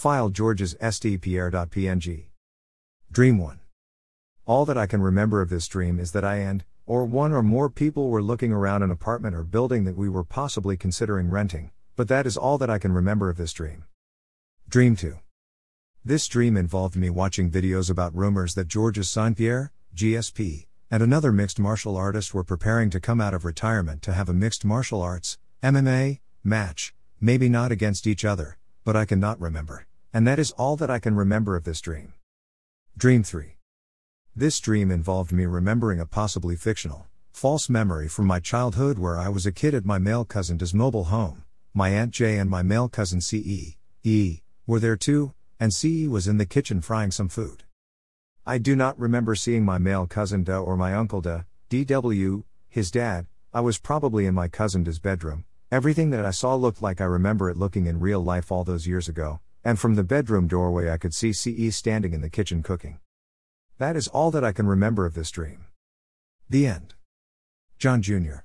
File George's stpr.png. Dream 1. All that I can remember of this dream is that I and, or one or more people were looking around an apartment or building that we were possibly considering renting, but that is all that I can remember of this dream. Dream 2. This dream involved me watching videos about rumors that Georges Saint Pierre, GSP, and another mixed martial artist were preparing to come out of retirement to have a mixed martial arts, MMA, match, maybe not against each other, but I cannot remember. And that is all that I can remember of this dream. Dream 3. This dream involved me remembering a possibly fictional, false memory from my childhood where I was a kid at my male cousin D's mobile home. My Aunt J and my male cousin CE, E, were there too, and CE was in the kitchen frying some food. I do not remember seeing my male cousin Da or my uncle Da, DW, his dad, I was probably in my cousin Da's bedroom. Everything that I saw looked like I remember it looking in real life all those years ago, and from the bedroom doorway I could see CE standing in the kitchen cooking. That is all that I can remember of this dream. The end. John Jr.